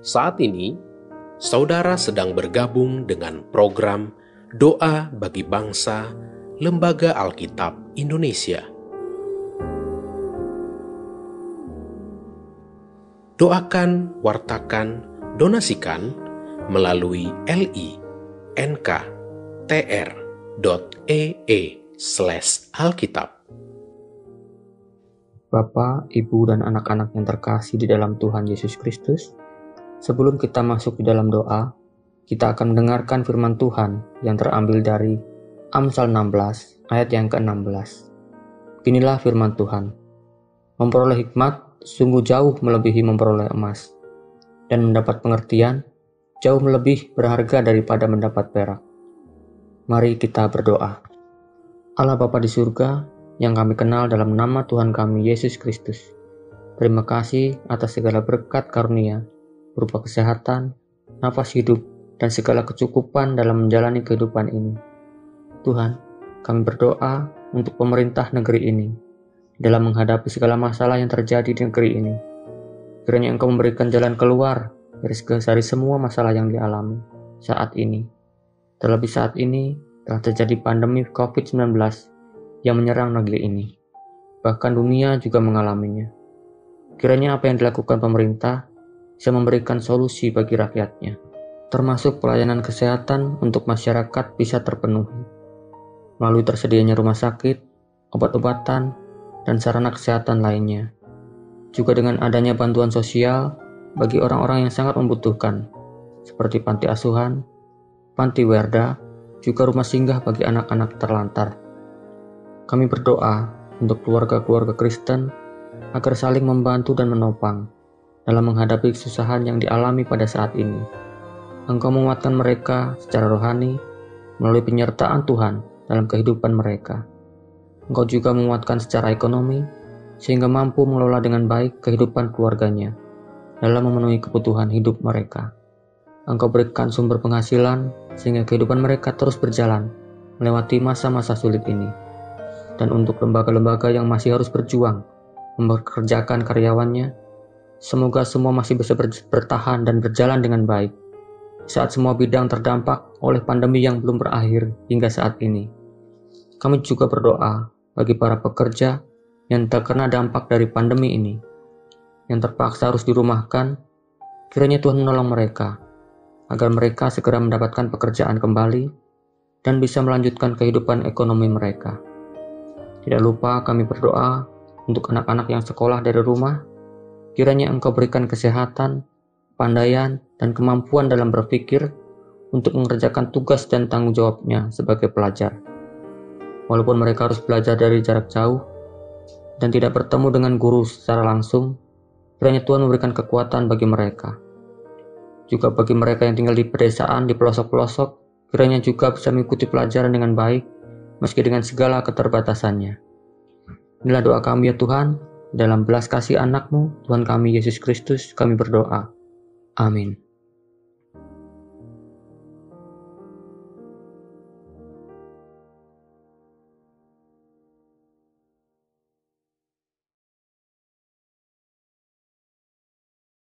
Saat ini, saudara sedang bergabung dengan program Doa bagi Bangsa Lembaga Alkitab Indonesia. Doakan, wartakan, donasikan melalui li.nk.tr.ee slash alkitab. Bapak, Ibu, dan anak-anak yang terkasih di dalam Tuhan Yesus Kristus, sebelum kita masuk di dalam doa, kita akan mendengarkan firman Tuhan yang terambil dari Amsal 16 ayat yang ke-16. Inilah firman Tuhan. Memperoleh hikmat sungguh jauh melebihi memperoleh emas, dan mendapat pengertian jauh lebih berharga daripada mendapat perak. Mari kita berdoa. Allah Bapa di surga, yang kami kenal dalam nama Tuhan kami Yesus Kristus. Terima kasih atas segala berkat karunia, berupa kesehatan, nafas hidup, dan segala kecukupan dalam menjalani kehidupan ini. Tuhan, kami berdoa untuk pemerintah negeri ini dalam menghadapi segala masalah yang terjadi di negeri ini. Kiranya Engkau memberikan jalan keluar dari semua masalah yang dialami saat ini. Terlebih saat ini telah terjadi pandemi COVID-19 yang menyerang negeri ini. Bahkan dunia juga mengalaminya. Kiranya apa yang dilakukan pemerintah bisa memberikan solusi bagi rakyatnya, termasuk pelayanan kesehatan untuk masyarakat bisa terpenuhi. Melalui tersedianya rumah sakit, obat-obatan, dan sarana kesehatan lainnya. Juga dengan adanya bantuan sosial bagi orang-orang yang sangat membutuhkan, seperti panti asuhan, panti werda, juga rumah singgah bagi anak-anak terlantar. Kami berdoa untuk keluarga-keluarga Kristen agar saling membantu dan menopang dalam menghadapi kesusahan yang dialami pada saat ini. Engkau menguatkan mereka secara rohani melalui penyertaan Tuhan dalam kehidupan mereka. Engkau juga menguatkan secara ekonomi sehingga mampu mengelola dengan baik kehidupan keluarganya dalam memenuhi kebutuhan hidup mereka. Engkau berikan sumber penghasilan sehingga kehidupan mereka terus berjalan melewati masa-masa sulit ini dan untuk lembaga-lembaga yang masih harus berjuang mempekerjakan karyawannya, semoga semua masih bisa bertahan dan berjalan dengan baik saat semua bidang terdampak oleh pandemi yang belum berakhir hingga saat ini. Kami juga berdoa bagi para pekerja yang terkena dampak dari pandemi ini, yang terpaksa harus dirumahkan, kiranya Tuhan menolong mereka, agar mereka segera mendapatkan pekerjaan kembali dan bisa melanjutkan kehidupan ekonomi mereka. Tidak lupa kami berdoa untuk anak-anak yang sekolah dari rumah. Kiranya Engkau berikan kesehatan, pandaian, dan kemampuan dalam berpikir untuk mengerjakan tugas dan tanggung jawabnya sebagai pelajar. Walaupun mereka harus belajar dari jarak jauh dan tidak bertemu dengan guru secara langsung, kiranya Tuhan memberikan kekuatan bagi mereka. Juga bagi mereka yang tinggal di pedesaan, di pelosok-pelosok, kiranya juga bisa mengikuti pelajaran dengan baik meski dengan segala keterbatasannya. Inilah doa kami ya Tuhan, dalam belas kasih anakmu, Tuhan kami Yesus Kristus, kami berdoa. Amin.